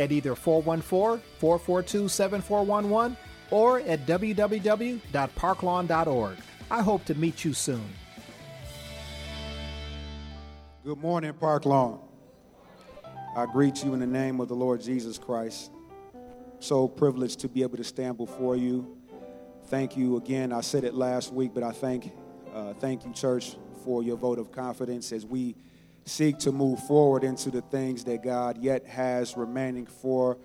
at either 414 442 7411 or at www.parklawn.org. I hope to meet you soon. Good morning, Park Lawn. I greet you in the name of the Lord Jesus Christ. So privileged to be able to stand before you thank you again. I said it last week, but I thank, uh, thank you, church, for your vote of confidence as we seek to move forward into the things that God yet has remaining for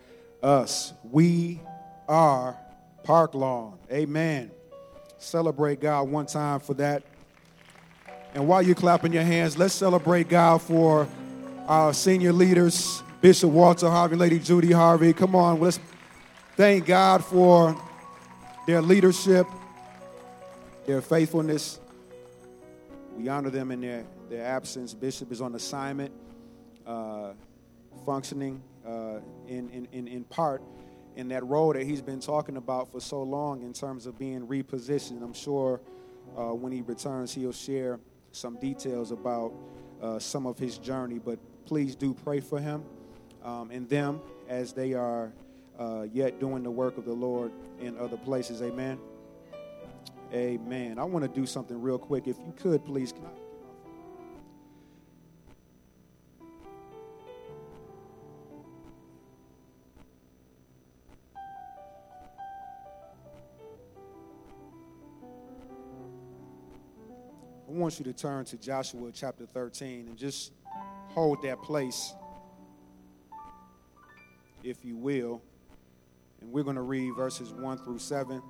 us. We are Park Lawn. Amen. Celebrate God one time for that. And while you're clapping your hands, let's celebrate God for our senior leaders, Bishop Walter Harvey, Lady Judy Harvey. Come on, let's thank God for their leadership, their faithfulness. We honor them in their, their absence. Bishop is on assignment, uh, functioning uh, in, in, in, in part in that role that he's been talking about for so long in terms of being repositioned. I'm sure uh, when he returns, he'll share some details about uh, some of his journey. But please do pray for him um, and them as they are uh, yet doing the work of the Lord in other places. Amen. Amen. I want to do something real quick. If you could, please. I want you to turn to Joshua chapter 13 and just hold that place, if you will. And we're going to read verses 1 through 7.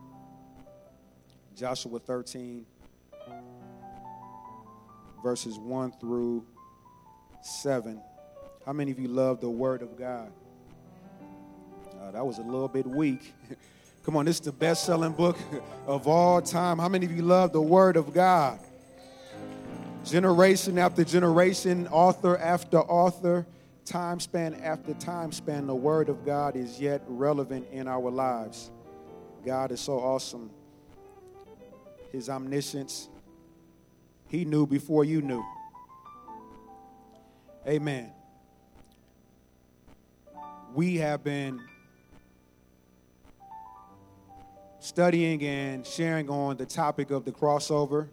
Joshua 13, verses 1 through 7. How many of you love the Word of God? Uh, that was a little bit weak. Come on, this is the best selling book of all time. How many of you love the Word of God? Generation after generation, author after author time span after time span, the Word of God is yet relevant in our lives. God is so awesome. His omniscience, He knew before you knew. Amen. We have been studying and sharing on the topic of the crossover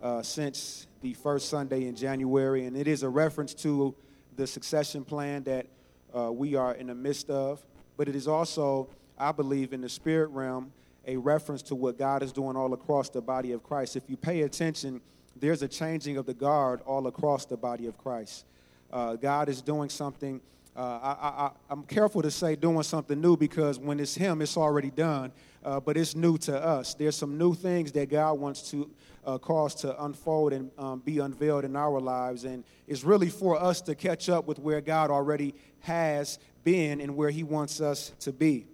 uh, since the first Sunday in January, and it is a reference to the succession plan that uh, we are in the midst of, but it is also, I believe, in the spirit realm, a reference to what God is doing all across the body of Christ. If you pay attention, there's a changing of the guard all across the body of Christ. Uh, God is doing something. Uh, I, am careful to say doing something new because when it's Him, it's already done, uh, but it's new to us. There's some new things that God wants to uh, cause to unfold and um, be unveiled in our lives. And it's really for us to catch up with where God already has been and where He wants us to be.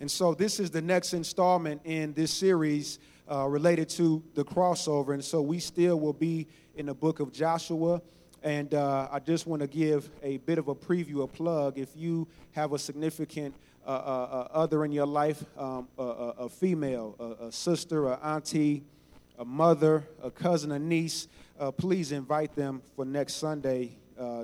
And so, this is the next installment in this series uh, related to the crossover. And so, we still will be in the book of Joshua. And uh, I just want to give a bit of a preview, a plug. If you have a significant uh, uh, uh other in your life, um, a, a, female, a, a sister, an auntie, a mother, a cousin, a niece, uh, please invite them for next Sunday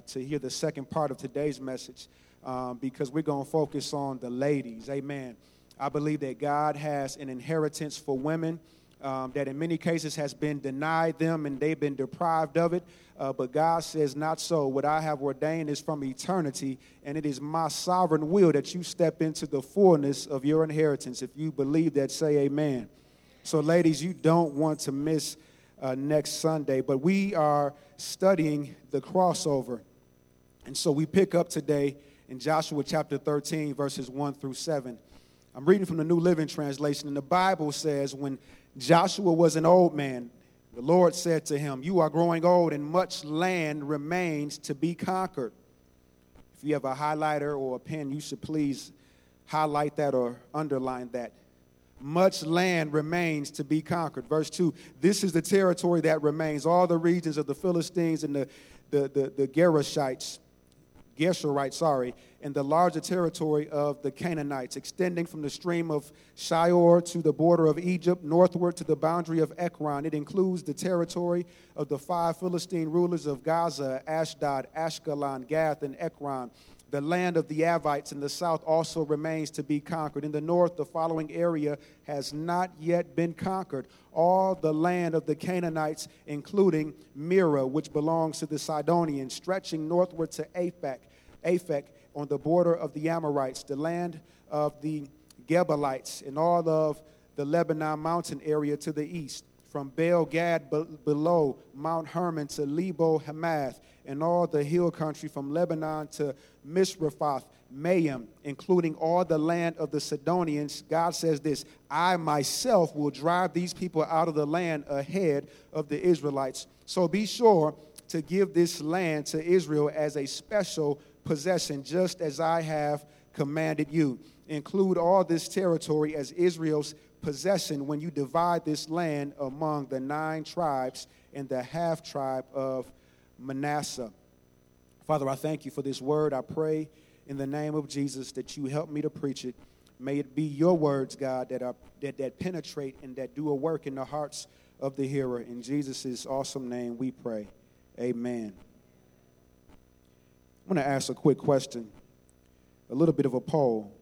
to hear the second part of today's message um, because we're going to focus on the ladies. Amen. I believe that God has an inheritance for women. um, that in many cases has been denied them and they've been deprived of it. Uh, but God says, Not so. What I have ordained is from eternity, and it is my sovereign will that you step into the fullness of your inheritance. If you believe that, say amen. So, ladies, you don't want to miss uh, next Sunday, but we are studying the crossover. And so we pick up today in Joshua chapter 13, verses 1 through 7. I'm reading from the New Living Translation, and the Bible says, When Joshua was an old man, the Lord said to him, You are growing old, and much land remains to be conquered. If you have a highlighter or a pen, you should please highlight that or underline that. Much land remains to be conquered. Verse 2 This is the territory that remains, all the regions of the Philistines and the, the, the, the Gerashites Geshurite, sorry, in the larger territory of the Canaanites, extending from the stream of Shihor to the border of Egypt, northward to the boundary of Ekron. It includes the territory of the five Philistine rulers of Gaza, Ashdod, Ashkelon, Gath, and Ekron. The land of the Avites in the south also remains to be conquered. In the north, the following area has not yet been conquered. All the land of the Canaanites, including Mearah, which belongs to the Sidonians, stretching northward to Aphek, Aphek on the border of the Amorites, the land of the Gebalites, and all of the Lebanon mountain area to the east, from Baal Gad below Mount Hermon to Lebo Hamath, and all the hill country from Lebanon to Misrephoth, Maim, including all the land of the Sidonians. God says this I myself will drive these people out of the land ahead of the Israelites. So be sure to give this land to Israel as a special possession, just as I have commanded you. Include all this territory as Israel's possession when you divide this land among the nine tribes and the half tribe of Manasseh. Father, I thank you for this word. I pray in the name of Jesus that you help me to preach it. May it be your words, God, that, are, that, that penetrate and that do a work in the hearts of the hearer. In Jesus' awesome name we pray. Amen. I'm going to ask a quick question, a little bit of a poll.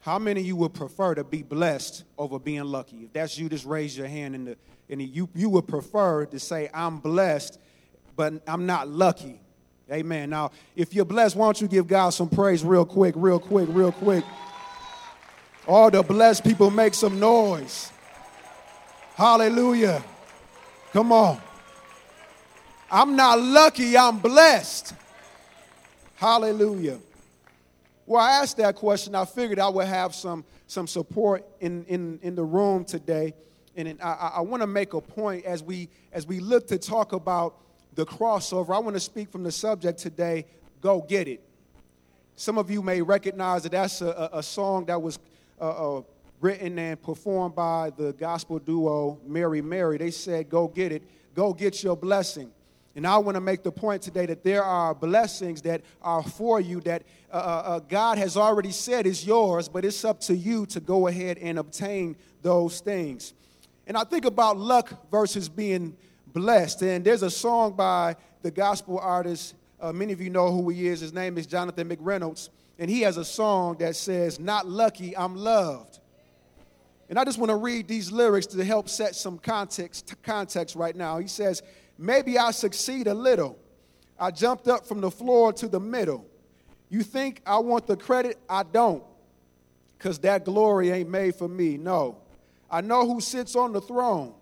How many of you would prefer to be blessed over being lucky? If that's you, just raise your hand. In the, and you, you would prefer to say, I'm blessed but I'm not lucky. Amen. Now, if you're blessed, why don't you give God some praise real quick, real quick, real quick? All the blessed people make some noise. Hallelujah. Come on. I'm not lucky, I'm blessed. Hallelujah. Well, I asked that question. I figured I would have some, some support in, in, in the room today. And I, I want to make a point as we, as we look to talk about the crossover, I want to speak from the subject today Go Get It. Some of you may recognize that that's a, a song that was uh, uh, written and performed by the gospel duo Mary Mary. They said, Go get it, go get your blessing. And I want to make the point today that there are blessings that are for you that uh, uh, uh, God has already said is yours, but it's up to you to go ahead and obtain those things. And I think about luck versus being blessed. And there's a song by the gospel artist, uh, many of you know who he is. His name is Jonathan McReynolds. And he has a song that says, Not lucky, I'm loved. And I just want to read these lyrics to help set some context, context right now. He says, Maybe I succeed a little. I jumped up from the floor to the middle. You think I want the credit? I don't. Because that glory ain't made for me. No. I know who sits on the throne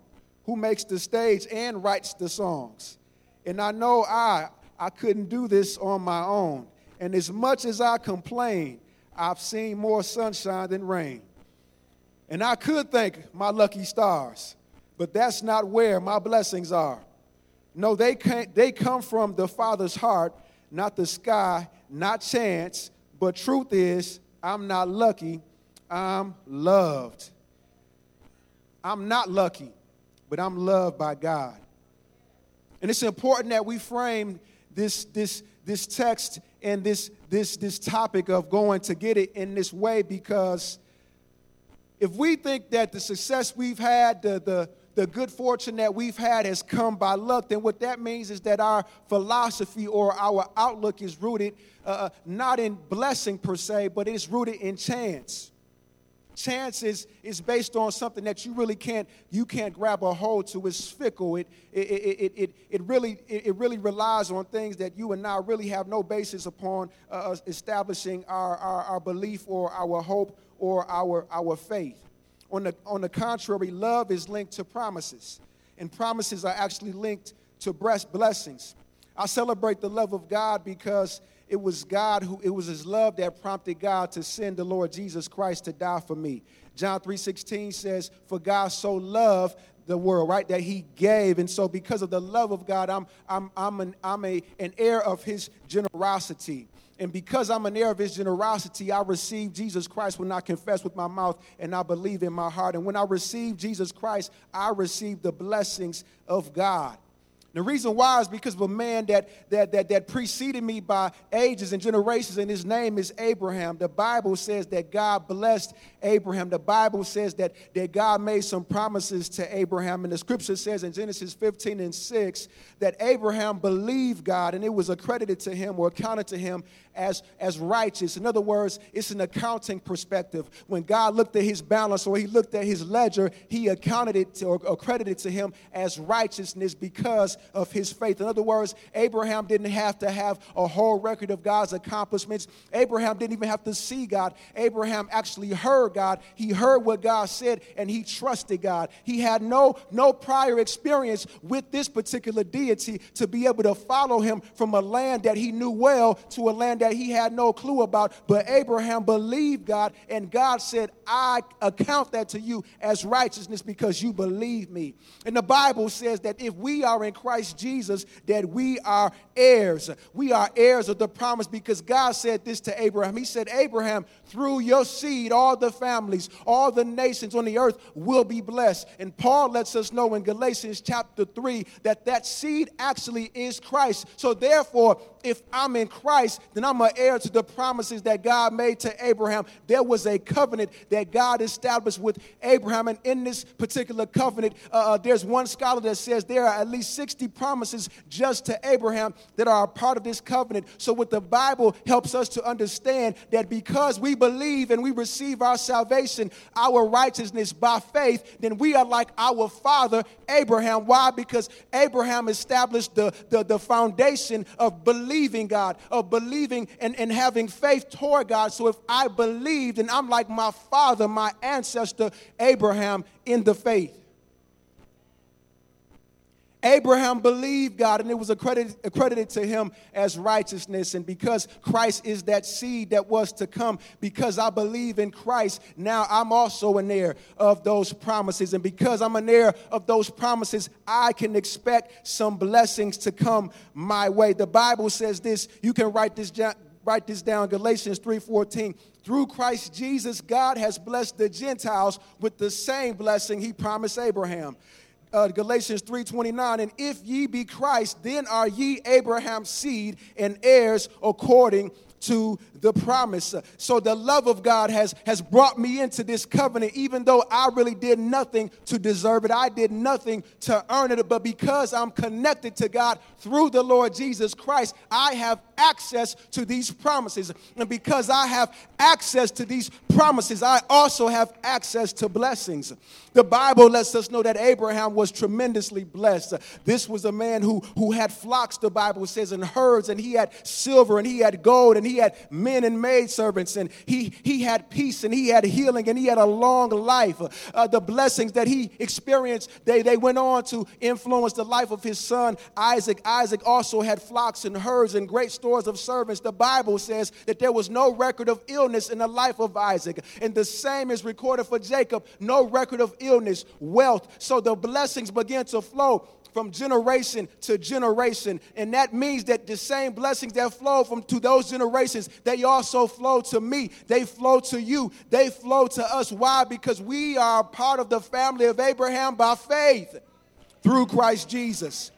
who makes the stage and writes the songs. And I know I I couldn't do this on my own. And as much as I complain, I've seen more sunshine than rain. And I could thank my lucky stars, but that's not where my blessings are. No, they, can't, they come from the Father's heart, not the sky, not chance. But truth is, I'm not lucky, I'm loved. I'm not lucky but I'm loved by God. And it's important that we frame this, this, this text and this, this, this topic of going to get it in this way because if we think that the success we've had, the, the, the good fortune that we've had has come by luck, then what that means is that our philosophy or our outlook is rooted uh, uh not in blessing per se, but it's rooted in chance. Chance is, is based on something that you really can't you can't grab a hold to. It's fickle. It it, it, it, it, really it really relies on things that you and I really have no basis upon uh, uh, establishing our, our, our belief or our hope or our, our faith. On the, on the contrary, love is linked to promises, and promises are actually linked to blessings. I celebrate the love of God because it was God who it was his love that prompted God to send the Lord Jesus Christ to die for me. John 3:16 says, "For God so loved the world, right? That he gave. And so because of the love of God, I'm I'm I'm an I'm a an heir of his generosity. And because I'm an heir of his generosity, I receive Jesus Christ when I confess with my mouth and I believe in my heart. And when I receive Jesus Christ, I receive the blessings of God. The reason why is because of a man that, that, that, that preceded me by ages and generations, and his name is Abraham. The Bible says that God blessed Abraham. The Bible says that, that God made some promises to Abraham. And the scripture says in Genesis 15 and 6 that Abraham believed God and it was accredited to him or accounted to him as, as righteous. In other words, it's an accounting perspective. When God looked at his balance or he looked at his ledger, he accounted it to, or accredited to him as righteousness because of his faith. In other words, Abraham didn't have to have a whole record of God's accomplishments. Abraham didn't even have to see God. Abraham actually heard God. He heard what God said and he trusted God. He had no, no prior experience with this particular deity to be able to follow him from a land that he knew well to a land that he had no clue about. But Abraham believed God, and God said, I account that to you as righteousness because you believe me. And the Bible says that if we are in Christ Jesus, that we are heirs. We are heirs of the promise because God said this to Abraham. He said, Abraham, through your seed, all the families, all the nations on the earth will be blessed. And Paul lets us know in Galatians chapter 3 that that seed actually is Christ. So therefore, if I'm in Christ, then I'm an heir to the promises that God made to Abraham. There was a covenant that God established with Abraham. And in this particular covenant, uh, uh there's one scholar that says there are at least 60 promises just to Abraham that are a part of this covenant. So, what the Bible helps us to understand that because we believe and we receive our salvation, our righteousness by faith, then we are like our father Abraham. Why? Because Abraham established the, the, the foundation of believing God, of believing and, and having faith toward God. So if I believe, then I'm like my father, my ancestor, Abraham, in the faith. Abraham believed God and it was accredited, accredited, to him as righteousness. And because Christ is that seed that was to come, because I believe in Christ, now I'm also an heir of those promises. And because I'm an heir of those promises, I can expect some blessings to come my way. The Bible says this, you can write this down. Write this down, Galatians 3:14. Through Christ Jesus, God has blessed the Gentiles with the same blessing he promised Abraham uh, Galatians 3:29, and if ye be Christ, then are ye Abraham's seed and heirs according to the promise. So the love of God has, has brought me into this covenant, even though I really did nothing to deserve it. I did nothing to earn it. But because I'm connected to God through the Lord Jesus Christ, I have access to these promises. And because I have access to these promises, I also have access to blessings. The Bible lets us know that Abraham was tremendously blessed. This was a man who, who had flocks, the Bible says, and herds, and he had silver, and he had gold, and he had men and maid servants, and he, he had peace, and he had healing, and he had a long life. Uh, the blessings that he experienced, they, they went on to influence the life of his son Isaac. Isaac also had flocks and herds and great stores of servants. The Bible says that there was no record of illness in the life of Isaac, and the same is recorded for Jacob no record of illness, wealth. So the blessings began to flow from generation to generation. And that means that the same blessings that flow from to those generations, they also flow to me. They flow to you. They flow to us. Why? Because we are part of the family of Abraham by faith through Christ Jesus.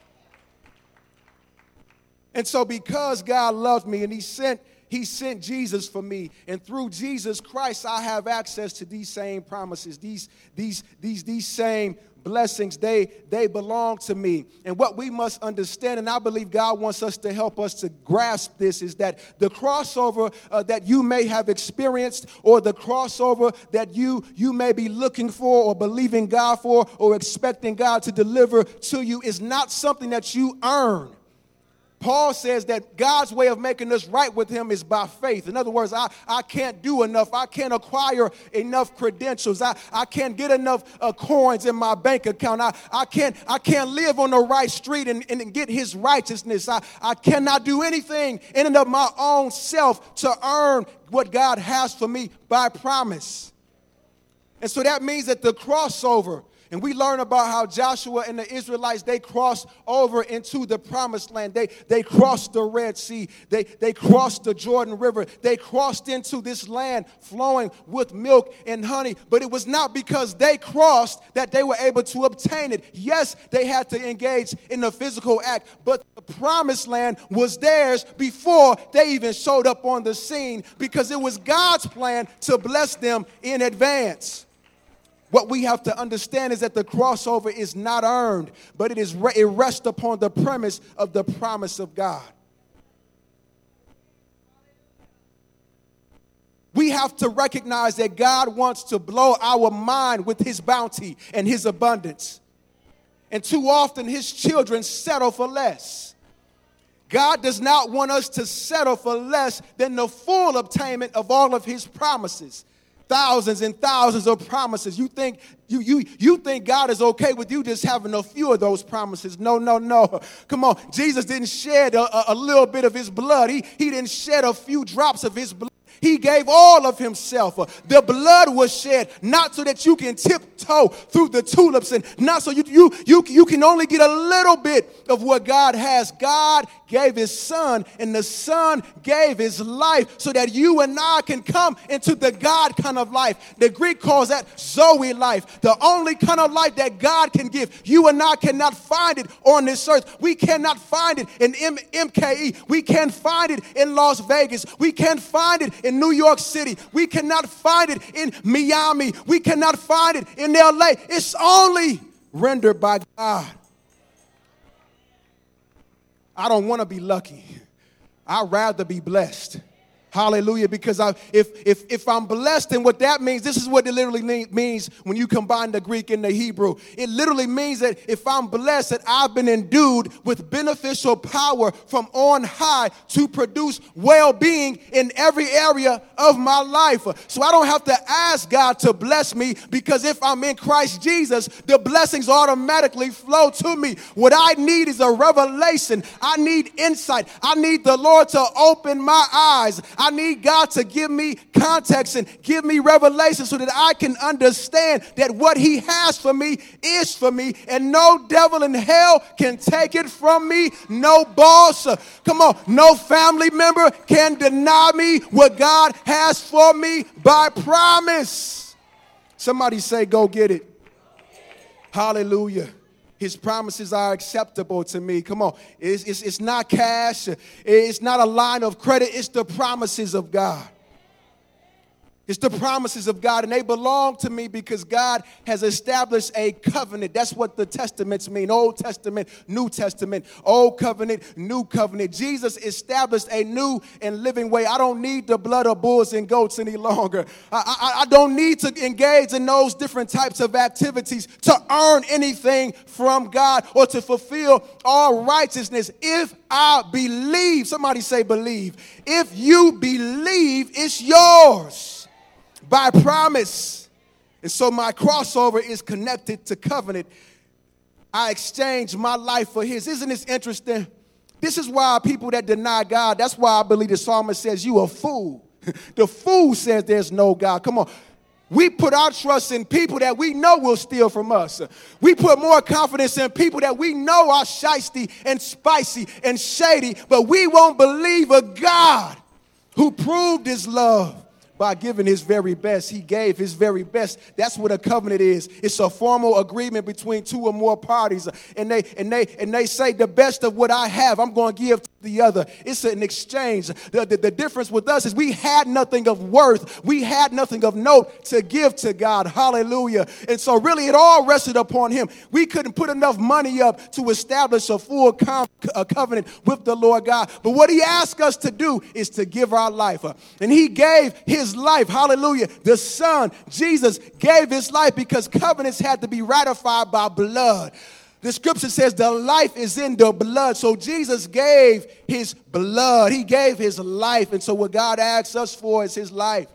And so because God loved me and he sent he sent Jesus for me. And through Jesus Christ, I have access to these same promises, these, these, these, these same blessings they they belong to me and what we must understand and i believe god wants us to help us to grasp this is that the crossover uh, that you may have experienced or the crossover that you you may be looking for or believing god for or expecting god to deliver to you is not something that you earn Paul says that God's way of making us right with Him is by faith. In other words, I, I can't do enough. I can't acquire enough credentials. I, I can't get enough uh, coins in my bank account. I, I, can't, I can't live on the right street and, and get His righteousness. I, I cannot do anything in and of my own self to earn what God has for me by promise. And so that means that the crossover, and we learn about how Joshua and the Israelites, they crossed over into the promised land. They, they crossed the Red Sea. They, they crossed the Jordan River. They crossed into this land flowing with milk and honey. But it was not because they crossed that they were able to obtain it. Yes, they had to engage in the physical act, but the promised land was theirs before they even showed up on the scene because it was God's plan to bless them in advance. What we have to understand is that the crossover is not earned, but it is it rests upon the premise of the promise of God. We have to recognize that God wants to blow our mind with his bounty and his abundance. And too often his children settle for less. God does not want us to settle for less than the full obtainment of all of his promises thousands and thousands of promises. You think you you you think God is okay with you just having a few of those promises? No, no, no. Come on, Jesus didn't shed a, a little bit of his blood. He he didn't shed a few drops of his blood. He gave all of himself. The blood was shed not so that you can tiptoe through the tulips and not so you, you, you, you can only get a little bit of what God has. God gave his son and the son gave his life so that you and I can come into the God kind of life. The Greek calls that Zoe life, the only kind of life that God can give. You and I cannot find it on this earth. We cannot find it in M- MKE. We can't find it in Las Vegas. We can't find it in New York City. We cannot find it in Miami. We cannot find it in LA. It's only rendered by God. I don't want to be lucky. I'd rather be blessed. Hallelujah. Because I, if, if, if I'm blessed, and what that means, this is what it literally means when you combine the Greek and the Hebrew. It literally means that if I'm blessed, that I've been endued with beneficial power from on high to produce well being in every area of my life. So I don't have to ask God to bless me because if I'm in Christ Jesus, the blessings automatically flow to me. What I need is a revelation. I need insight. I need the Lord to open my eyes. I need God to give me context and give me revelation so that I can understand that what He has for me is for me, and no devil in hell can take it from me. No boss, come on, no family member can deny me what God has for me by promise. Somebody say, Go get it. Hallelujah. His promises are acceptable to me. Come on. It's, it's, it's not cash, it's not a line of credit, it's the promises of God. It's the promises of God, and they belong to me because God has established a covenant. That's what the testaments mean Old Testament, New Testament, Old Covenant, New Covenant. Jesus established a new and living way. I don't need the blood of bulls and goats any longer. I, I, I don't need to engage in those different types of activities to earn anything from God or to fulfill all righteousness. If I believe, somebody say, believe. If you believe, it's yours by promise. And so my crossover is connected to covenant. I exchange my life for his. Isn't this interesting? This is why people that deny God, that's why I believe the psalmist says, You a fool. the fool says there's no God. Come on. We put our trust in people that we know will steal from us. We put more confidence in people that we know are shisty and spicy and shady, but we won't believe a God who proved his love by giving his very best. He gave his very best. That's what a covenant is. It's a formal agreement between two or more parties. And they and they and they say the best of what I have, I'm going to give to the other. It's an exchange. The, the, the difference with us is we had nothing of worth. We had nothing of note to give to God. Hallelujah. And so really it all rested upon him. We couldn't put enough money up to establish a full com- a covenant with the Lord God. But what he asked us to do is to give our life. And he gave his his life. Hallelujah. The Son, Jesus, gave his life because covenants had to be ratified by blood. The scripture says the life is in the blood. So Jesus gave his blood, he gave his life. And so, what God asks us for is his life.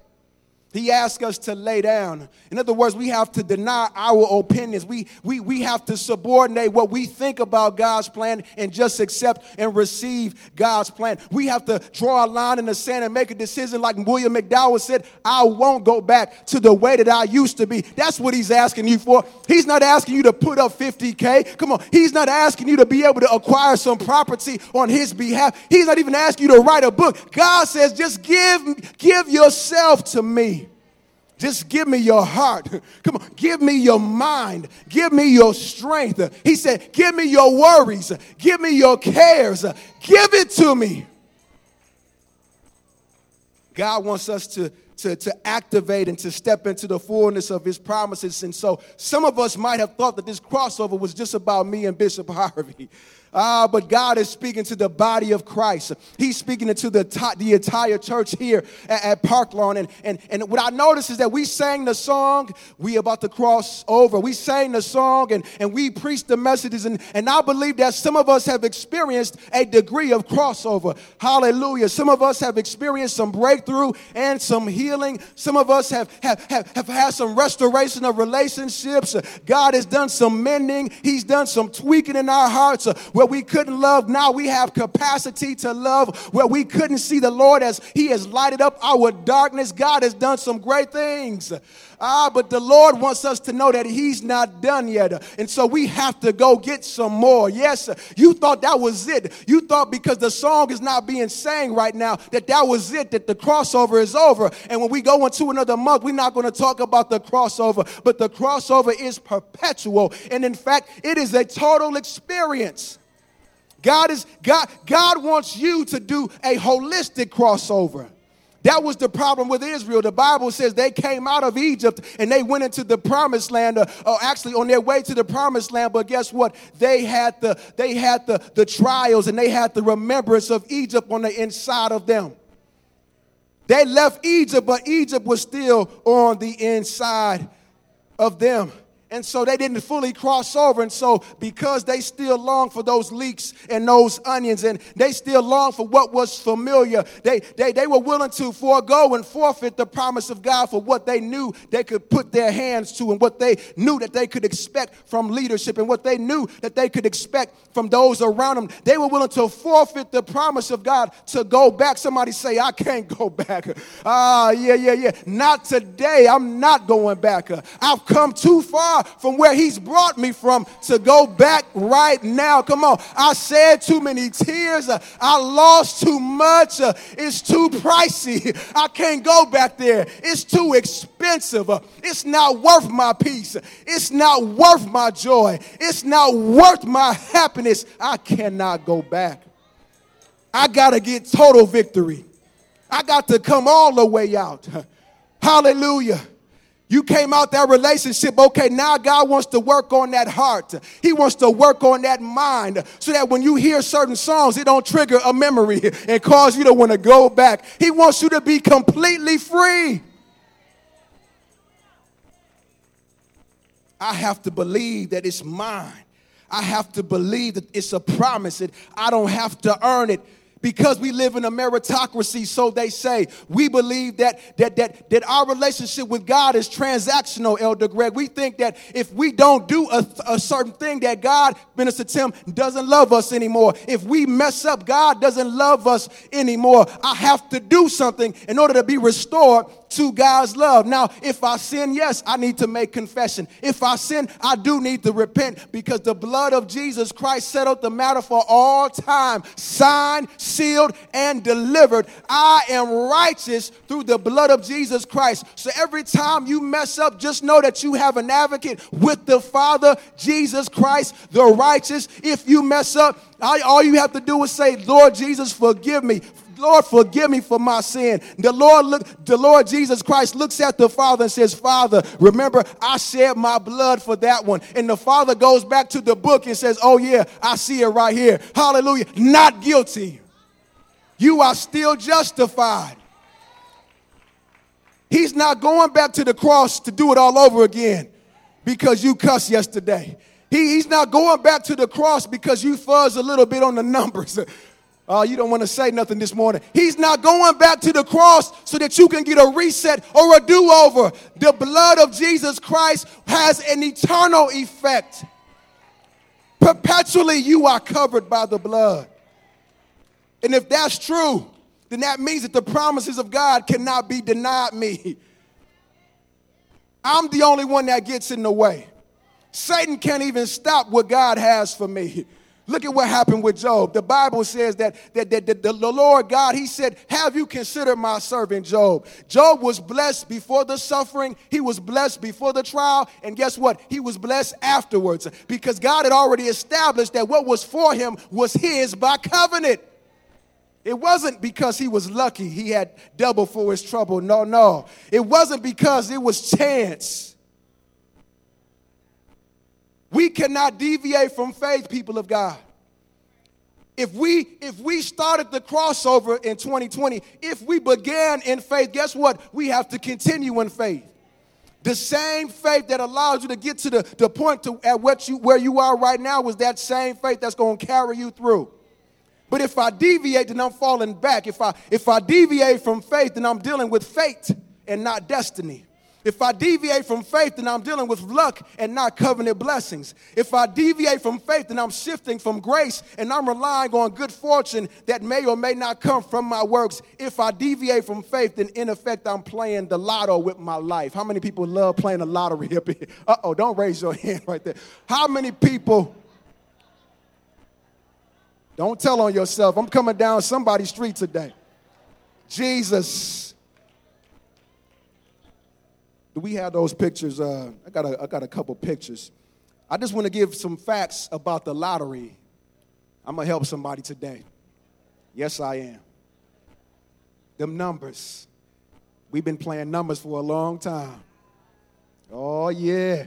He asks us to lay down. In other words, we have to deny our opinions. We, we, we have to subordinate what we think about God's plan and just accept and receive God's plan. We have to draw a line in the sand and make a decision, like William McDowell said, I won't go back to the way that I used to be. That's what he's asking you for. He's not asking you to put up 50K. Come on. He's not asking you to be able to acquire some property on his behalf. He's not even asking you to write a book. God says, just give, give yourself to me. Just give me your heart. Come on, give me your mind. Give me your strength. He said, Give me your worries. Give me your cares. Give it to me. God wants us to, to, to activate and to step into the fullness of his promises. And so some of us might have thought that this crossover was just about me and Bishop Harvey. Ah, but God is speaking to the body of Christ. He's speaking to the, the entire church here at, at Park Lawn. And, and, and what I noticed is that we sang the song, We About to Cross Over. We sang the song and, and we preached the messages. And, and I believe that some of us have experienced a degree of crossover. Hallelujah. Some of us have experienced some breakthrough and some healing. Some of us have, have, have, have had some restoration of relationships. God has done some mending, He's done some tweaking in our hearts where we couldn't love, now we have capacity to love. Where we couldn't see the Lord as He has lighted up our darkness, God has done some great things. Ah, but the Lord wants us to know that He's not done yet. And so we have to go get some more. Yes, you thought that was it. You thought because the song is not being sang right now that that was it, that the crossover is over. And when we go into another month, we're not going to talk about the crossover, but the crossover is perpetual. And in fact, it is a total experience. God is God God wants you to do a holistic crossover. That was the problem with Israel. The Bible says they came out of Egypt and they went into the promised land, or, uh, or, actually on their way to the promised land. But guess what? They had the they had the, the trials and they had the remembrance of Egypt on the inside of them. They left Egypt, but Egypt was still on the inside of them. And so they didn't fully cross over. And so, because they still long for those leeks and those onions, and they still long for what was familiar, they, they, they were willing to forego and forfeit the promise of God for what they knew they could put their hands to and what they knew that they could expect from leadership and what they knew that they could expect from those around them. They were willing to forfeit the promise of God to go back. Somebody say, I can't go back. Ah, yeah, yeah, yeah. Not today. I'm not going back. I've come too far from where He's brought me from to go back right now. Come on. I said too many tears. I lost too much. It's too pricey. I can't go back there. It's too expensive. It's not worth my peace. It's not worth my joy. It's not worth my happiness. I cannot go back. I got to get total victory. I got to come all the way out. Hallelujah. You came out that relationship. Okay, now God wants to work on that heart. He wants to work on that mind so that when you hear certain songs, it don't trigger a memory and cause you to want to go back. He wants you to be completely free. I have to believe that it's mine. I have to believe that it's a promise that I don't have to earn it because we live in a meritocracy so they say. We believe that that that that our relationship with god is transactional elder greg. We think that if we don't do a, a certain thing that god minister tim doesn't love us anymore. If we mess up god doesn't love us anymore. I have to do something in order to be restored to God's love. Now, if I sin, yes, I need to make confession. If I sin, I do need to repent because the blood of Jesus Christ settled the matter for all time. Signed, sealed, and delivered. I am righteous through the blood of Jesus Christ. So every time you mess up, just know that you have an advocate with the Father, Jesus Christ, the righteous. If you mess up, all you have to do is say, Lord Jesus, forgive me. Lord, forgive me for my sin. The Lord look, the Lord Jesus Christ looks at the Father and says, Father, remember I shed my blood for that one. And the Father goes back to the book and says, Oh, yeah, I see it right here. Hallelujah. Not guilty. You are still justified. He's not going back to the cross to do it all over again because you cussed yesterday. He, he's not going back to the cross because you fuzz a little bit on the numbers. Oh, you don't want to say nothing this morning. He's not going back to the cross so that you can get a reset or a do over. The blood of Jesus Christ has an eternal effect. Perpetually, you are covered by the blood. And if that's true, then that means that the promises of God cannot be denied me. I'm the only one that gets in the way. Satan can't even stop what God has for me. Look at what happened with Job. The Bible says that, that, that, that the, the Lord God, He said, Have you considered my servant Job? Job was blessed before the suffering, he was blessed before the trial, and guess what? He was blessed afterwards because God had already established that what was for him was his by covenant. It wasn't because he was lucky, he had double for his trouble. No, no. It wasn't because it was chance. We cannot deviate from faith, people of God. If we if we started the crossover in 2020, if we began in faith, guess what? We have to continue in faith. The same faith that allows you to get to the, the point to, at what you, where you are right now was that same faith that's going to carry you through. But if I deviate, then I'm falling back. If I if I deviate from faith, then I'm dealing with fate and not destiny. If I deviate from faith, then I'm dealing with luck and not covenant blessings. If I deviate from faith, then I'm shifting from grace and I'm relying on good fortune that may or may not come from my works. If I deviate from faith, then in effect, I'm playing the lotto with my life. How many people love playing the lottery up here? Uh oh, don't raise your hand right there. How many people? Don't tell on yourself. I'm coming down somebody's street today. Jesus we have those pictures? Uh, I, got a, I got a couple pictures. I just want to give some facts about the lottery. I'm going to help somebody today. Yes, I am. Them numbers. We've been playing numbers for a long time. Oh, yeah.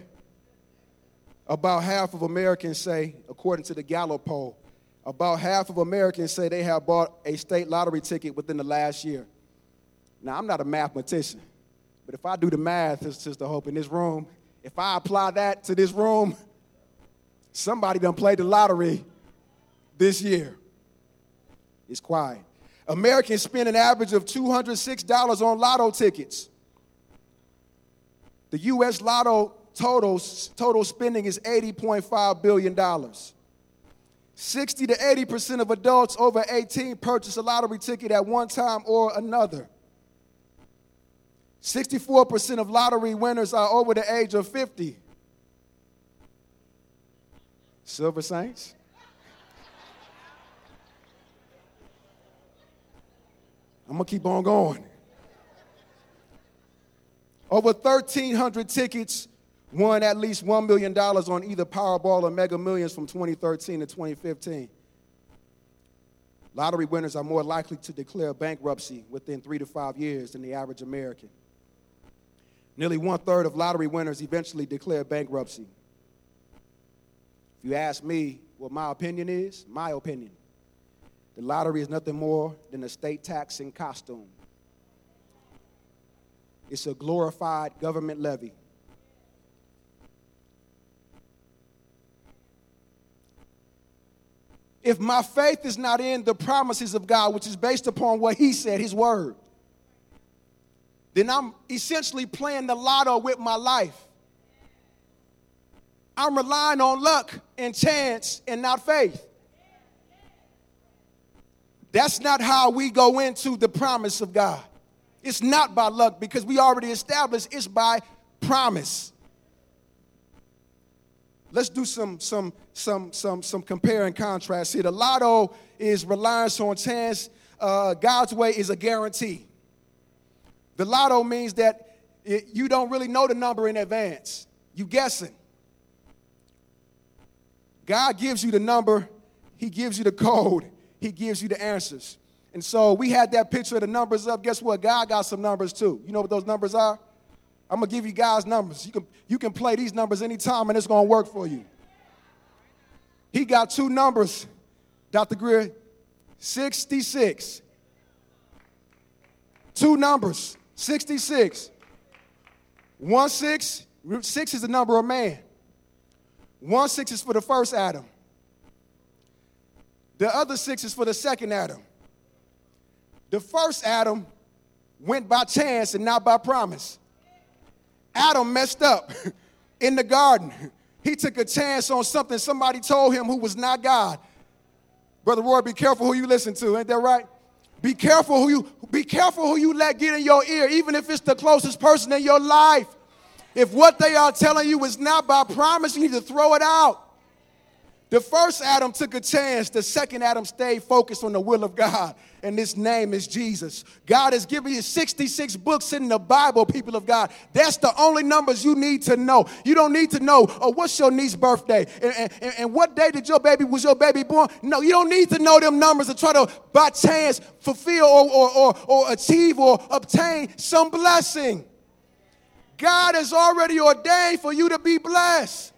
About half of Americans say, according to the Gallup poll, about half of Americans say they have bought a state lottery ticket within the last year. Now, I'm not a mathematician. But if I do the math, just a hope in this room. If I apply that to this room, somebody done played the lottery this year. It's quiet. Americans spend an average of $206 on lotto tickets. The U.S. lotto total, total spending is $80.5 billion. 60 to 80% of adults over 18 purchase a lottery ticket at one time or another. 64% of lottery winners are over the age of 50. Silver Saints? I'm going to keep on going. Over 1,300 tickets won at least $1 million on either Powerball or Mega Millions from 2013 to 2015. Lottery winners are more likely to declare bankruptcy within three to five years than the average American. Nearly one third of lottery winners eventually declare bankruptcy. If you ask me what my opinion is, my opinion, the lottery is nothing more than a state tax in costume. It's a glorified government levy. If my faith is not in the promises of God, which is based upon what He said, His word, then I'm essentially playing the lotto with my life. I'm relying on luck and chance and not faith. That's not how we go into the promise of God. It's not by luck because we already established it's by promise. let's do some some some some some compare and contrast here. The lotto is reliance on chance. Uh, God's way is a guarantee. The lotto means that it, you don't really know the number in advance. You guessing. God gives you the number, He gives you the code, He gives you the answers. And so we had that picture of the numbers up. Guess what? God got some numbers too. You know what those numbers are? I'm gonna give you guys numbers. You can you can play these numbers anytime and it's gonna work for you. He got two numbers, Dr. Greer, 66. Two numbers, 66. 1 6, 6 is the number of man. One six is for the first Adam. The other six is for the second Adam. The first Adam went by chance and not by promise. Adam messed up in the garden. He took a chance on something somebody told him who was not God. Brother Roy, be careful who you listen to, ain't that right? Be careful who you be careful who you let get in your ear, even if it's the closest person in your life. If what they are telling you is not by promise, you need to throw it out. The first Adam took a chance, the second Adam stayed focused on the will of God, and his name is Jesus. God has given you 66 books in the Bible, people of God. That's the only numbers you need to know. You don't need to know, oh, what's your niece's birthday? And, and, and what day did your baby, was your baby born? No, you don't need to know them numbers to try to, by chance, fulfill or, or, or, or achieve or obtain some blessing. God has already ordained for you to be blessed.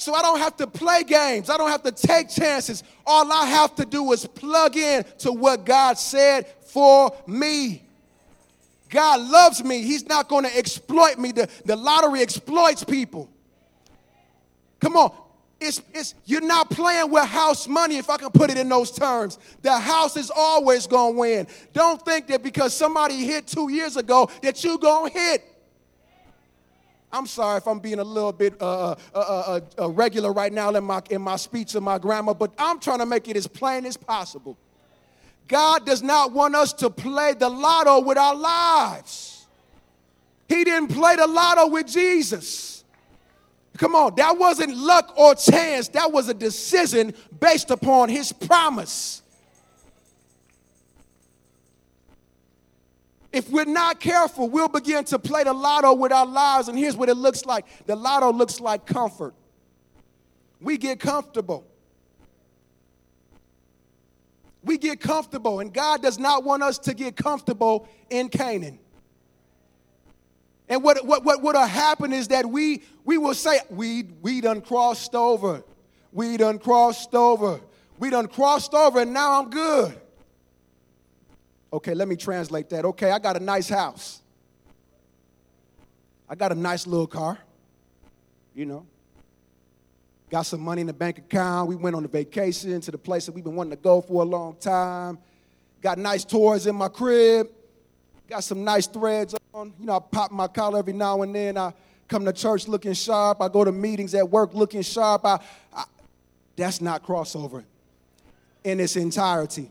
So I don't have to play games. I don't have to take chances. All I have to do is plug in to what God said for me. God loves me. He's not going to exploit me. The, the lottery exploits people. Come on. It's, it's, you're not playing with house money, if I can put it in those terms. The house is always going to win. Don't think that because somebody hit two years ago that you're going to hit. I'm sorry if I'm being a little bit uh, uh, uh, uh, regular right now in my, in my speech and my grammar, but I'm trying to make it as plain as possible. God does not want us to play the lotto with our lives. He didn't play the lotto with Jesus. Come on, that wasn't luck or chance, that was a decision based upon his promise. If we're not careful, we'll begin to play the lotto with our lives, and here's what it looks like the lotto looks like comfort. We get comfortable. We get comfortable, and God does not want us to get comfortable in Canaan. And what, what, what, what'll happen is that we, we will say, we, we done crossed over. We done crossed over. We done crossed over, and now I'm good. Okay, let me translate that. Okay, I got a nice house. I got a nice little car. You know, got some money in the bank account. We went on a vacation to the place that we've been wanting to go for a long time. Got nice toys in my crib. Got some nice threads on. You know, I pop my collar every now and then. I come to church looking sharp. I go to meetings at work looking sharp. I, I, that's not crossover in its entirety.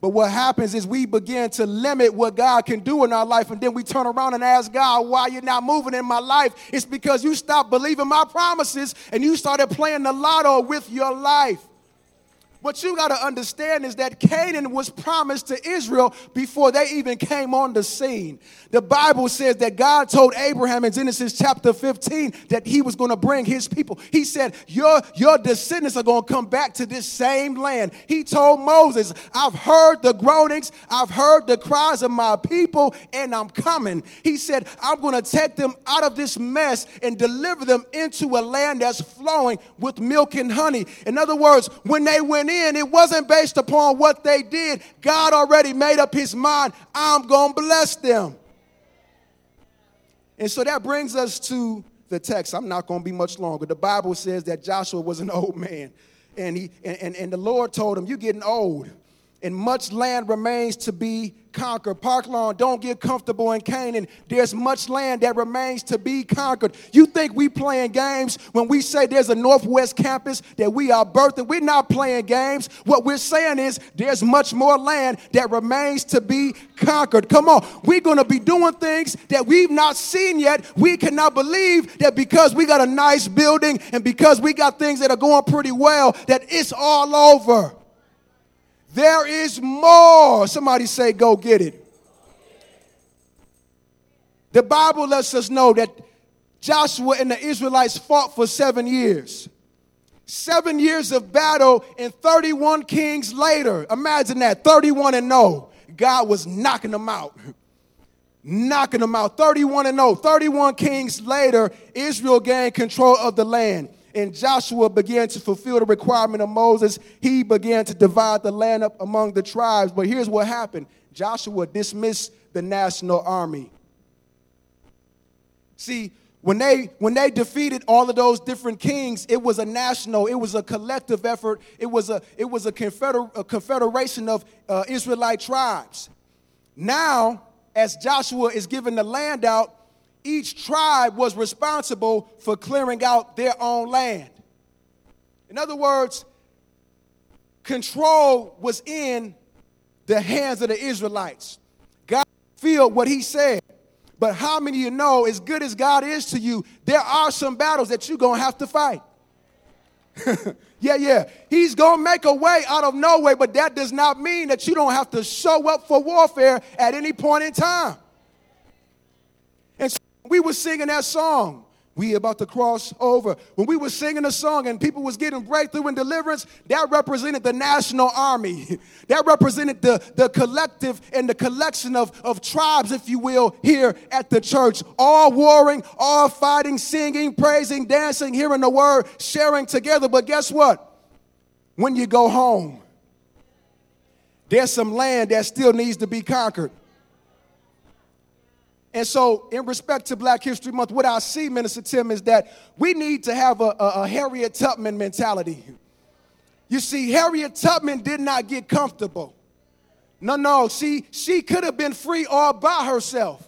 But what happens is we begin to limit what God can do in our life, and then we turn around and ask God, why you're not moving in my life? It's because you stopped believing my promises and you started playing the lotto with your life. What you got to understand is that Canaan was promised to Israel before they even came on the scene. The Bible says that God told Abraham in Genesis chapter 15 that he was going to bring his people. He said, Your, your descendants are going to come back to this same land. He told Moses, I've heard the groanings, I've heard the cries of my people, and I'm coming. He said, I'm going to take them out of this mess and deliver them into a land that's flowing with milk and honey. In other words, when they went in, it wasn't based upon what they did. God already made up his mind, I'm going to bless them. And so that brings us to the text. I'm not going to be much longer. The Bible says that Joshua was an old man. And, he, and, and, and the Lord told him, You're getting old. and much land remains to be conquered. Park Lawn, don't get comfortable in Canaan. There's much land that remains to be conquered. You think we playing games when we say there's a Northwest campus that we are birthing? We're not playing games. What we're saying is there's much more land that remains to be conquered. Come on, we're going to be doing things that we've not seen yet. We cannot believe that because we got a nice building and because we got things that are going pretty well, that it's all over. There is more. Somebody say, go get it. The Bible lets us know that Joshua and the Israelites fought for seven years. Seven years of battle and 31 kings later. Imagine that 31 and 0. God was knocking them out. knocking them out. 31 and 0. 31 kings later, Israel gained control of the land and Joshua began to fulfill the requirement of Moses, he began to divide the land up among the tribes. But here's what happened Joshua dismissed the national army. See, when they when they defeated all of those different kings it was a national it was a collective effort it was a it was a, confeder- a confederation of uh, israelite tribes now as joshua is giving the land out each tribe was responsible for clearing out their own land. In other words, control was in the hands of the Israelites. God feel what he said. But how many of you know, as good as God is to you, there are some battles that you're going to have to fight? yeah, yeah. He's going to make a way out of no way, but that does not mean that you don't have to show up for warfare at any point in time. We were singing that song. We about to cross over. When we were singing a song and people was getting breakthrough and deliverance, that represented the national army. That represented the, the collective and the collection of, of tribes, if you will, here at the church. All warring, all fighting, singing, praising, dancing, hearing the word, sharing together. But guess what? When you go home, there's some land that still needs to be conquered. And so, in respect to Black History Month, what I see, Minister Tim, is that we need to have a, a, a Harriet Tubman mentality. You see, Harriet Tubman did not get comfortable. No, no, she, she could have been free all by herself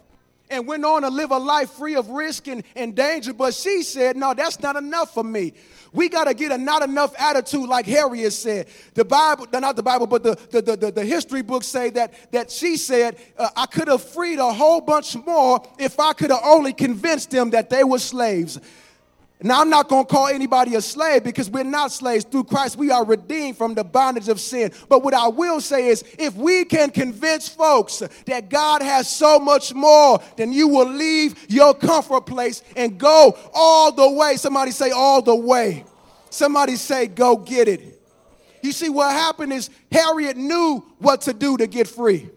and went on to live a life free of risk and, and danger. But she said, No, that's not enough for me. We got to get a not enough attitude, like Harriet said. The Bible, not the Bible, but the, the, the, the history books say that, that she said, uh, I could have freed a whole bunch more if I could have only convinced them that they were slaves. Now, I'm not going to call anybody a slave because we're not slaves. Through Christ, we are redeemed from the bondage of sin. But what I will say is if we can convince folks that God has so much more, then you will leave your comfort place and go all the way. Somebody say, all the way. Somebody say, go get it. You see, what happened is Harriet knew what to do to get free,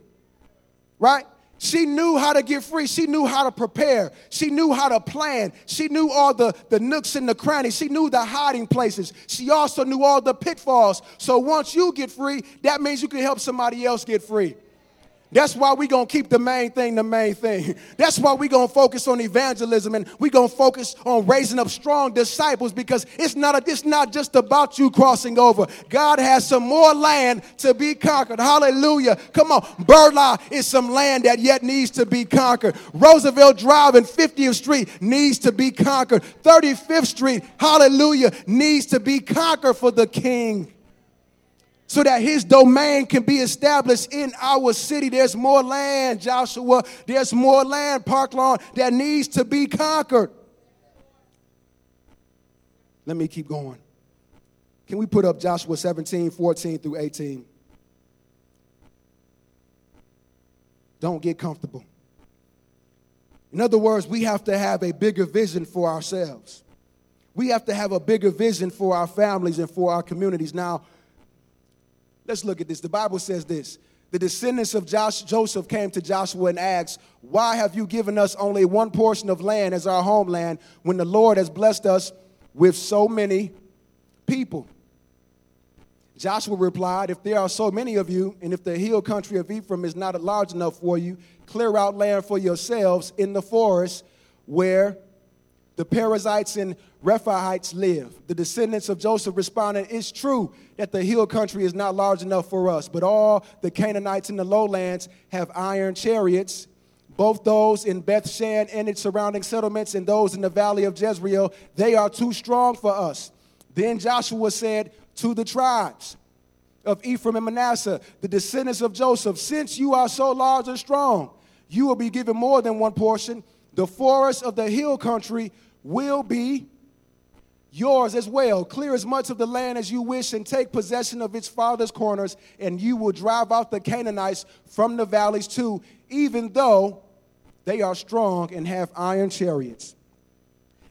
right? She knew how to get free. She knew how to prepare. She knew how to plan. She knew all the, the nooks and the crannies. She knew the hiding places. She also knew all the pitfalls. So once you get free, that means you can help somebody else get free. That's why we're going to keep the main thing the main thing. That's why we're going to focus on evangelism and we're going to focus on raising up strong disciples because it's not, a, it's not just about you crossing over. God has some more land to be conquered. Hallelujah. Come on. Burleigh is some land that yet needs to be conquered. Roosevelt Drive and 50th Street needs to be conquered. 35th Street, hallelujah, needs to be conquered for the King so that his domain can be established in our city. There's more land, Joshua. There's more land, Park Lawn, that needs to be conquered. Let me keep going. Can we put up Joshua 17, 14 through 18? Don't get comfortable. In other words, we have to have a bigger vision for ourselves. We have to have a bigger vision for our families and for our communities. Now, Let's look at this. The Bible says this the descendants of Josh, Joseph came to Joshua and asked, Why have you given us only one portion of land as our homeland when the Lord has blessed us with so many people? Joshua replied, If there are so many of you, and if the hill country of Ephraim is not large enough for you, clear out land for yourselves in the forest where the Perizzites and Rephaites live. The descendants of Joseph responded, It's true that the hill country is not large enough for us, but all the Canaanites in the lowlands have iron chariots. Both those in Bethshan and its surrounding settlements and those in the valley of Jezreel, they are too strong for us. Then Joshua said to the tribes of Ephraim and Manasseh, the descendants of Joseph, Since you are so large and strong, you will be given more than one portion. The forests of the hill country will be yours as well. Clear as much of the land as you wish and take possession of its farthest corners, and you will drive out the Canaanites from the valleys too, even though they are strong and have iron chariots.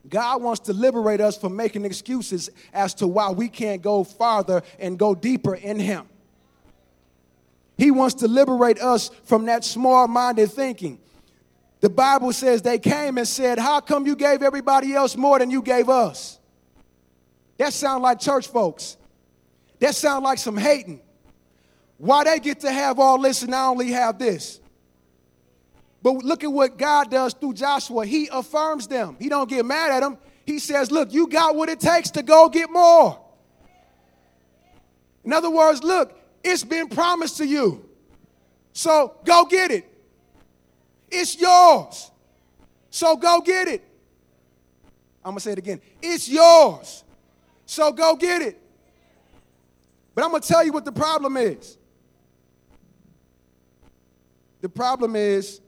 God wants to liberate us from making excuses as to why we can't go farther and go deeper in Him. He wants to liberate us from that small minded thinking. The Bible says they came and said, How come you gave everybody else more than you gave us? That sound like church folks. That sound like some hating. Why they get to have all this and I only have this? But look at what God does through Joshua. He affirms them. He don't get mad at them. He says, "Look, you got what it takes to go get more." In other words, look, it's been promised to you. So go get it. It's yours. So go get it. I'm going to say it again. It's yours. So go get it. But I'm going to tell you what the problem is. The problem is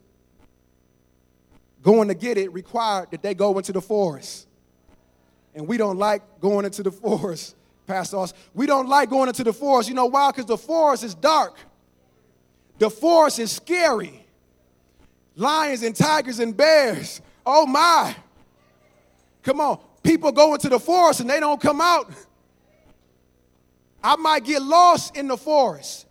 going to get it required that they go into the forest. And we don't like going into the forest, Pastor Us. We don't like going into the forest. You know why? Because the forest is dark. The forest is scary lions and tigers and bears. Oh my. Come on. People go into the forest and they don't come out. I might get lost in the forest.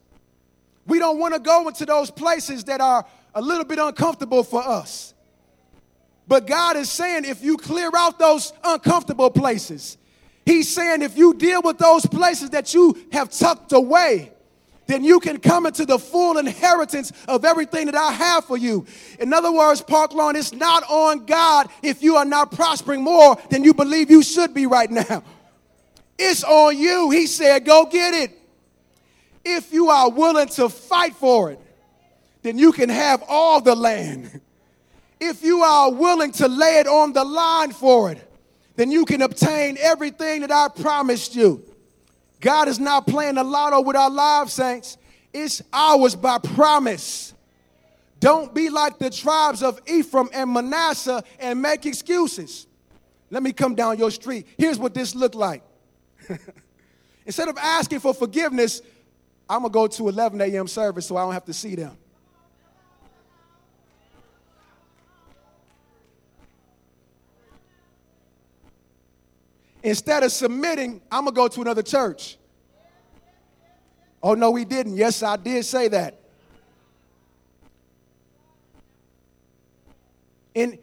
We don't want to go into those places that are a little bit uncomfortable for us. But God is saying if you clear out those uncomfortable places, He's saying if you deal with those places that you have tucked away, then you can come into the full inheritance of everything that I have for you. In other words, Park Lawn, it's not on God if you are not prospering more than you believe you should be right now. It's on you. He said, go get it. If you are willing to fight for it, then you can have all the land. If you are willing to lay it on the line for it, then you can obtain everything that I promised you. God is not playing the lotto with our lives, saints. It's ours by promise. Don't be like the tribes of Ephraim and Manasseh and make excuses. Let me come down your street. Here's what this looked like. Instead of asking for forgiveness, I'm going to go to 11 a.m. service so I don't have to see them. Instead of submitting, I'm going to go to another church. Oh, no, we didn't. Yes, I did say that. In,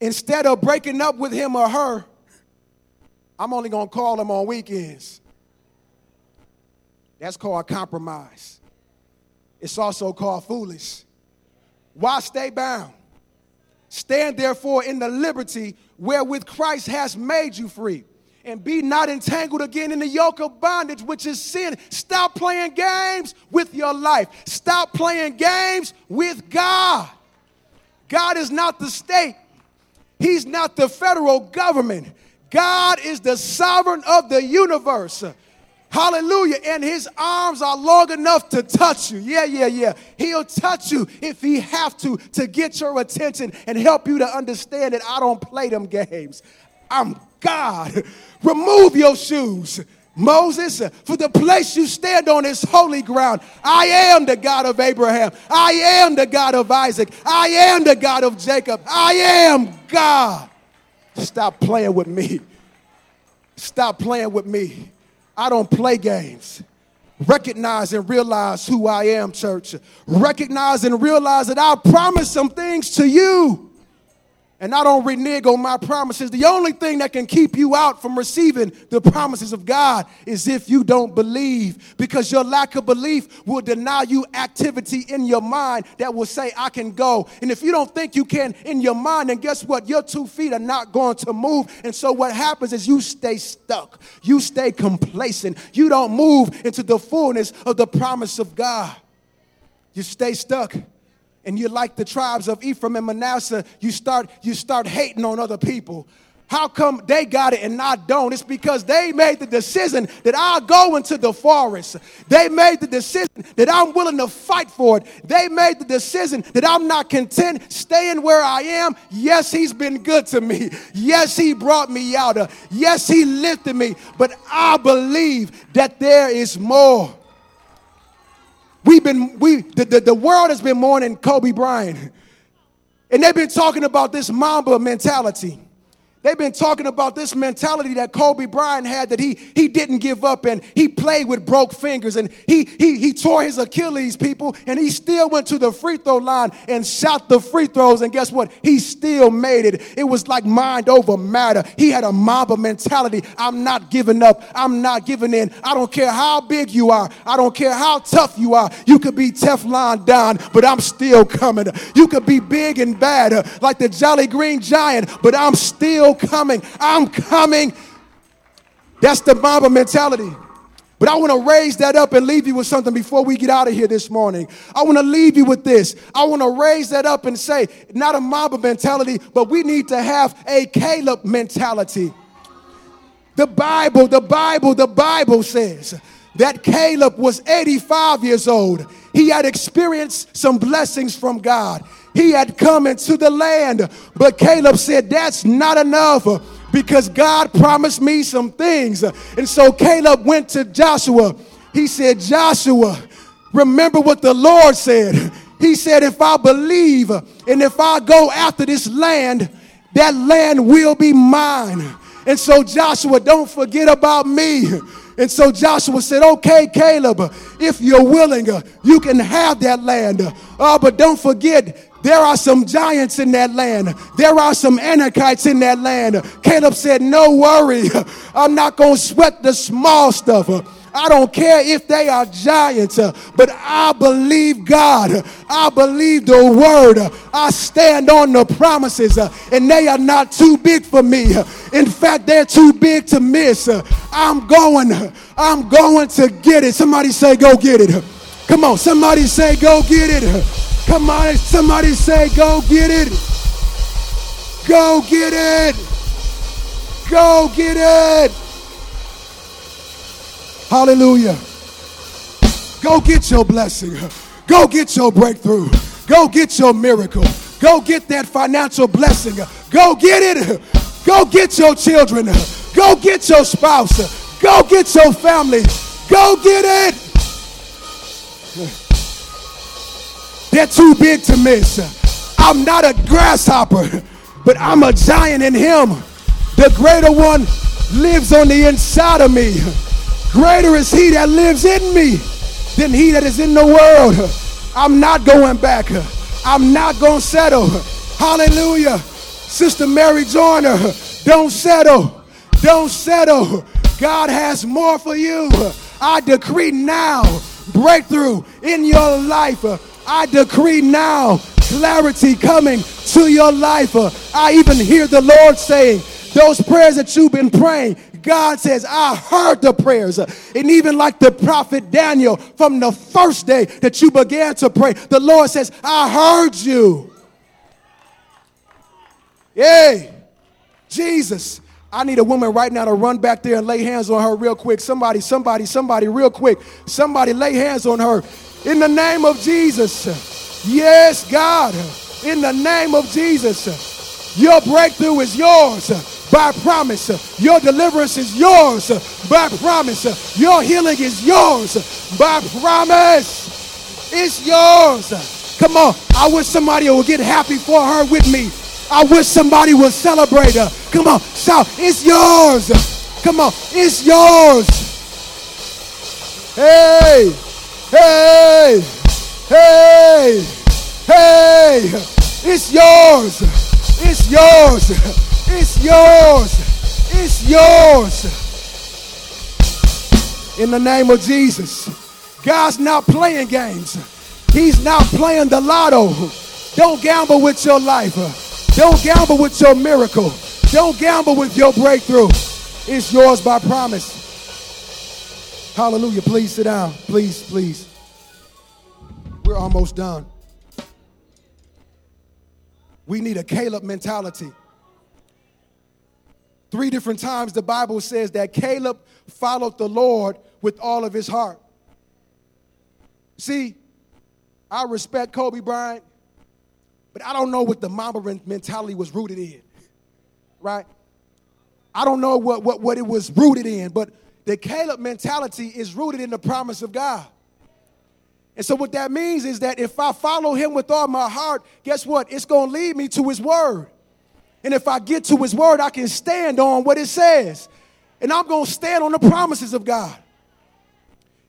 instead of breaking up with him or her, I'm only going to call him on weekends. That's called compromise. It's also called foolish. Why stay bound? Stand therefore in the liberty wherewith Christ has made you free and be not entangled again in the yoke of bondage, which is sin. Stop playing games with your life. Stop playing games with God. God is not the state, He's not the federal government. God is the sovereign of the universe. Hallelujah. And his arms are long enough to touch you. Yeah, yeah, yeah. He'll touch you if he have to to get your attention and help you to understand that I don't play them games. I'm God. Remove your shoes. Moses, for the place you stand on is holy ground. I am the God of Abraham. I am the God of Isaac. I am the God of Jacob. I am God. Stop playing with me. Stop playing with me. I don't play games. Recognize and realize who I am, church. Recognize and realize that I promised some things to you. And I don't renege on my promises, the only thing that can keep you out from receiving the promises of God is if you don't believe, because your lack of belief will deny you activity in your mind that will say, I can go. And if you don't think you can in your mind, then guess what? Your two feet are not going to move. And so what happens is you stay stuck, you stay complacent, you don't move into the fullness of the promise of God. You stay stuck and you're like the tribes of Ephraim and Manasseh, you start, you start hating on other people. How come they got it and I don't? It's because they made the decision that I'll go into the forest. They made the decision that I'm willing to fight for it. They made the decision that I'm not content staying where I am. Yes, he's been good to me. Yes, he brought me out. Yes, he lifted me. But I believe that there is more. We've been, we, the, the, the world has been mourning Kobe Bryant. And they've been talking about this Mamba mentality. They've been talking about this mentality that Kobe Bryant had that he, he didn't give up and he played with broke fingers and he, he, he tore his Achilles, people, and he still went to the free throw line and shot the free throws. And guess what? He still made it. It was like mind over matter. He had a Mamba mentality. I'm not giving up. I'm not giving in. I don't care how big you are. I don't care how tough you are. You could be Teflon Don, but I'm still coming. You could be big and bad like the Jolly Green Giant, but I'm still coming. I'm coming. That's the Mamba mentality. But I want to raise that up and leave you with something before we get out of here this morning. I want to leave you with this. I want to raise that up and say, not a mob mentality, but we need to have a Caleb mentality. The Bible, the Bible, the Bible says that Caleb was 85 years old. He had experienced some blessings from God. He had come into the land. But Caleb said, That's not enough because God promised me some things. And so Caleb went to Joshua. He said, Joshua, remember what the Lord said. He said, If I believe and if I go after this land, that land will be mine. And so, Joshua, don't forget about me. And so Joshua said, Okay, Caleb, if you're willing, you can have that land. Oh, but don't forget, there are some giants in that land. There are some Anakites in that land. Caleb said, No worry. I'm not going to sweat the small stuff. I don't care if they are giants, but I believe God. I believe the word. I stand on the promises, and they are not too big for me. In fact, they're too big to miss. I'm going. I'm going to get it. Somebody say, Go get it. Come on. Somebody say, Go get it. Come on, somebody say, go get it. Go get it. Go get it. Hallelujah. Go get your blessing. Go get your breakthrough. Go get your miracle. Go get that financial blessing. Go get it. Go get your children. Go get your spouse. Go get your family. Go get it. They're too big to miss. I'm not a grasshopper, but I'm a giant in him. The greater one lives on the inside of me. Greater is he that lives in me than he that is in the world. I'm not going back. I'm not going to settle. Hallelujah. Sister Mary Joyner, don't settle. Don't settle. God has more for you. I decree now breakthrough in your life. I decree now clarity coming to your life. Uh, I even hear the Lord saying, those prayers that you've been praying, God says, I heard the prayers. Uh, and even like the prophet Daniel, from the first day that you began to pray, the Lord says, I heard you. Yay. Jesus. I need a woman right now to run back there and lay hands on her real quick. Somebody, somebody, somebody, real quick. Somebody lay hands on her in the name of Jesus. Yes, God. In the name of Jesus. Your breakthrough is yours by promise. Your deliverance is yours by promise. Your healing is yours by promise. It's yours. Come on. I wish somebody would get happy for her with me. I wish somebody would celebrate her. Come on. Shout. It's yours. Come on. It's yours. Hey. Hey, hey, hey, it's yours. It's yours. It's yours. It's yours. In the name of Jesus. God's not playing games. He's not playing the lotto. Don't gamble with your life. Don't gamble with your miracle. Don't gamble with your breakthrough. It's yours by promise. Hallelujah. Please sit down. Please, please. We're almost done. We need a Caleb mentality. Three different times the Bible says that Caleb followed the Lord with all of his heart. See, I respect Kobe Bryant, but I don't know what the Mamba mentality was rooted in, right? I don't know what, what, what it was rooted in, but the Caleb mentality is rooted in the promise of God. And so, what that means is that if I follow him with all my heart, guess what? It's going to lead me to his word. And if I get to his word, I can stand on what it says. And I'm going to stand on the promises of God.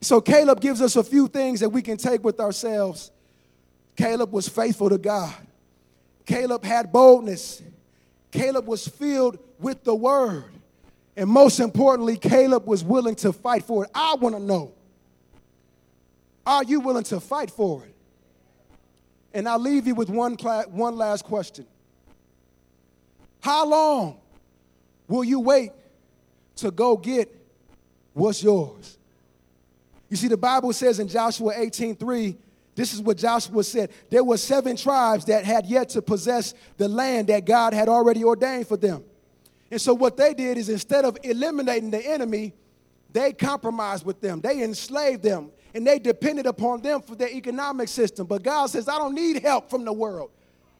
So, Caleb gives us a few things that we can take with ourselves. Caleb was faithful to God, Caleb had boldness, Caleb was filled with the word. And most importantly, Caleb was willing to fight for it. I want to know are you willing to fight for it? And I'll leave you with one, one last question How long will you wait to go get what's yours? You see, the Bible says in Joshua 18 3, this is what Joshua said. There were seven tribes that had yet to possess the land that God had already ordained for them. And so what they did is instead of eliminating the enemy, they compromised with them. They enslaved them and they depended upon them for their economic system. But God says, I don't need help from the world.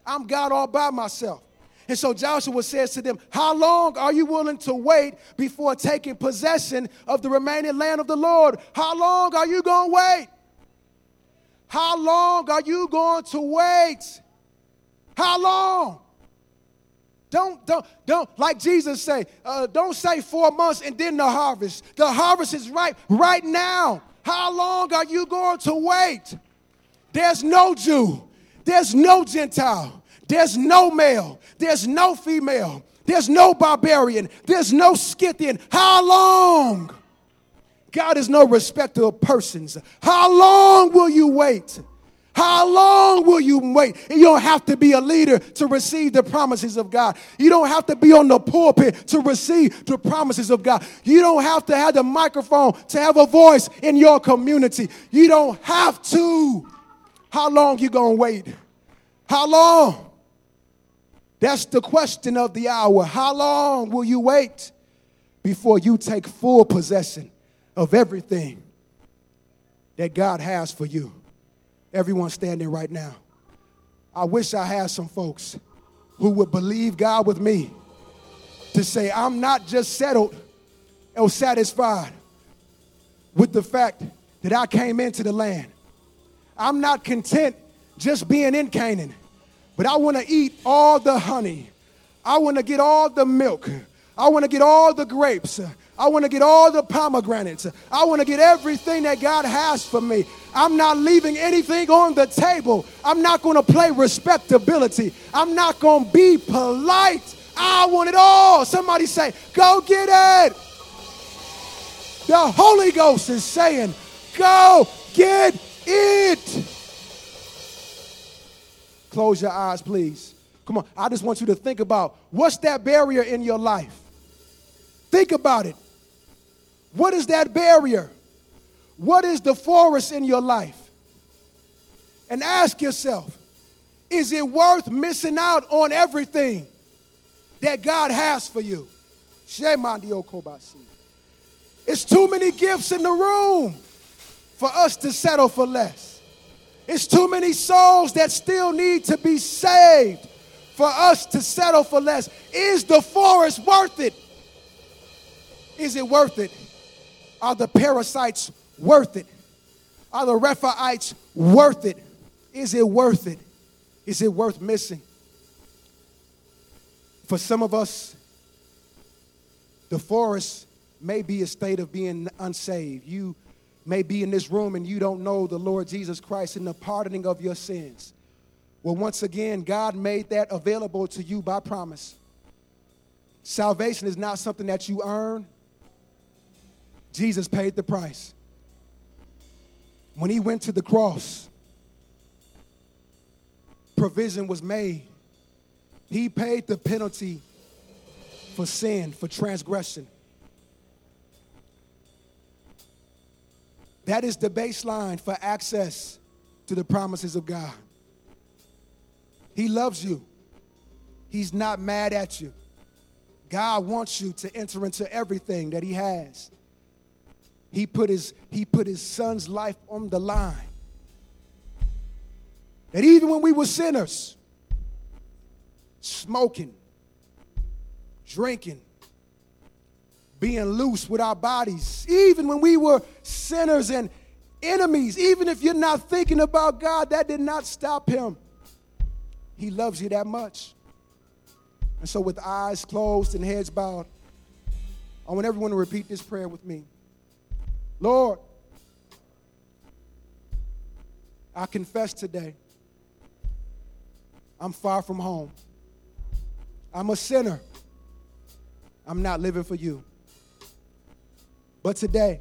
I'm God all by myself. And so Joshua says to them, How long are you willing to wait before taking possession of the remaining land of the Lord? How long are you going to wait? How long are you going to wait? How long? Don't, don't, don't, like Jesus say, uh, don't say four months and then the harvest. The harvest is ripe right now. How long are you going to wait? There's no Jew, there's no Gentile, there's no male, there's no female, there's no barbarian, there's no Scythian. How long? God is no respecter of persons. How long will you wait? How long will you wait? You don't have to be a leader to receive the promises of God. You don't have to be on the pulpit to receive the promises of God. You don't have to have the microphone to have a voice in your community. You don't have to. How long you going to wait? How long? That's the question of the hour. How long will you wait before you take full possession of everything that God has for you? Everyone standing right now. I wish I had some folks who would believe God with me to say, I'm not just settled or satisfied with the fact that I came into the land. I'm not content just being in Canaan, but I want to eat all the honey. I want to get all the milk. I want to get all the grapes. I want to get all the pomegranates. I want to get everything that God has for me. I'm not leaving anything on the table. I'm not going to play respectability. I'm not going to be polite. I want it all. Somebody say, Go get it. The Holy Ghost is saying, Go get it. Close your eyes, please. Come on. I just want you to think about what's that barrier in your life? Think about it. What is that barrier? What is the forest in your life? And ask yourself, is it worth missing out on everything that God has for you? It's too many gifts in the room for us to settle for less. It's too many souls that still need to be saved for us to settle for less. Is the forest worth it? Is it worth it? Are the Perizzites worth it? Are the Rephaites worth it? Is it worth it? Is it worth missing? For some of us, the forest may be a state of being unsaved. You may be in this room and you don't know the Lord Jesus Christ and the pardoning of your sins. Well, once again, God made that available to you by promise. Salvation is not something that you earn, Jesus paid the price. When he went to the cross, provision was made. He paid the penalty for sin, for transgression. That is the baseline for access to the promises of God. He loves you. He's not mad at you. God wants you to enter into everything that he has. He put his, he put his son's life on the line. That even when we were sinners, smoking, drinking, being loose with our bodies, even when we were sinners and enemies, even if you're not thinking about God, that did not stop him. He loves you that much. And so, with eyes closed and heads bowed, I want everyone to repeat this prayer with me. Lord, I confess today I'm far from home. I'm a sinner. I'm not living for you. But today,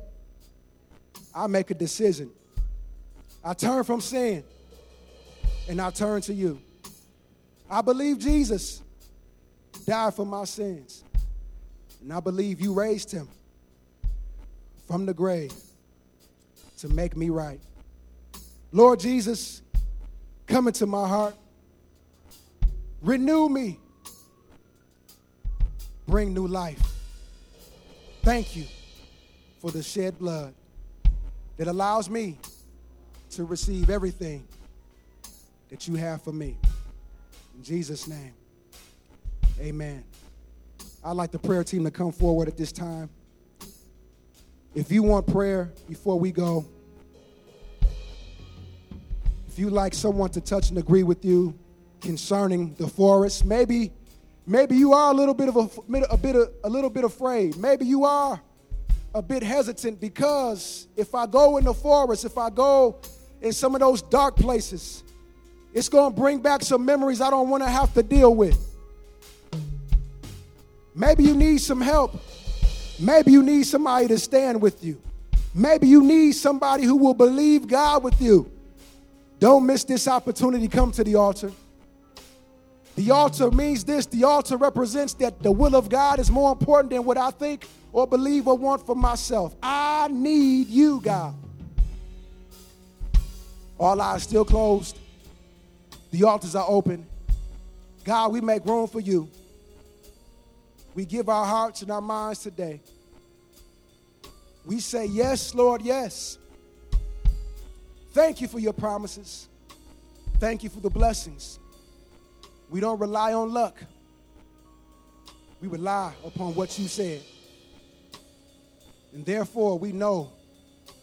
I make a decision. I turn from sin and I turn to you. I believe Jesus died for my sins. And I believe you raised him from the grave to make me right. Lord Jesus, come into my heart. Renew me. Bring new life. Thank you for the shed blood that allows me to receive everything that you have for me. In Jesus' name, amen. I'd like the prayer team to come forward at this time. If you want prayer before we go, if you like someone to touch and agree with you concerning the forest, maybe maybe you are a little bit of a, a bit of, a little bit afraid. Maybe you are a bit hesitant because if I go in the forest, if I go in some of those dark places, it's going to bring back some memories I don't want to have to deal with. Maybe you need some help. Maybe you need somebody to stand with you. Maybe you need somebody who will believe God with you. Don't miss this opportunity. Come to the altar. The altar means this the altar represents that the will of God is more important than what I think or believe or want for myself. I need you, God. All eyes still closed. The altars are open. God, we make room for you. We give our hearts and our minds today. We say, Yes, Lord, yes. Thank you for your promises. Thank you for the blessings. We don't rely on luck, we rely upon what you said. And therefore, we know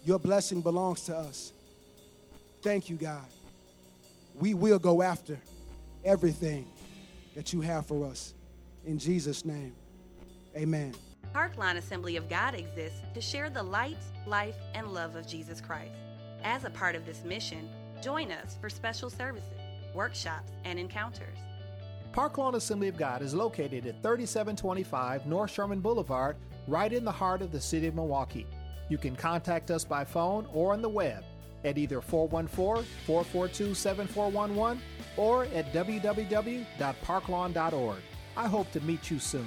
your blessing belongs to us. Thank you, God. We will go after everything that you have for us. In Jesus' name, amen. Park Lawn Assembly of God exists to share the light, life, and love of Jesus Christ. As a part of this mission, join us for special services, workshops, and encounters. Park Lawn Assembly of God is located at 3725 North Sherman Boulevard, right in the heart of the city of Milwaukee. You can contact us by phone or on the web at either 414 442 7411 or at www.parklawn.org. I hope to meet you soon.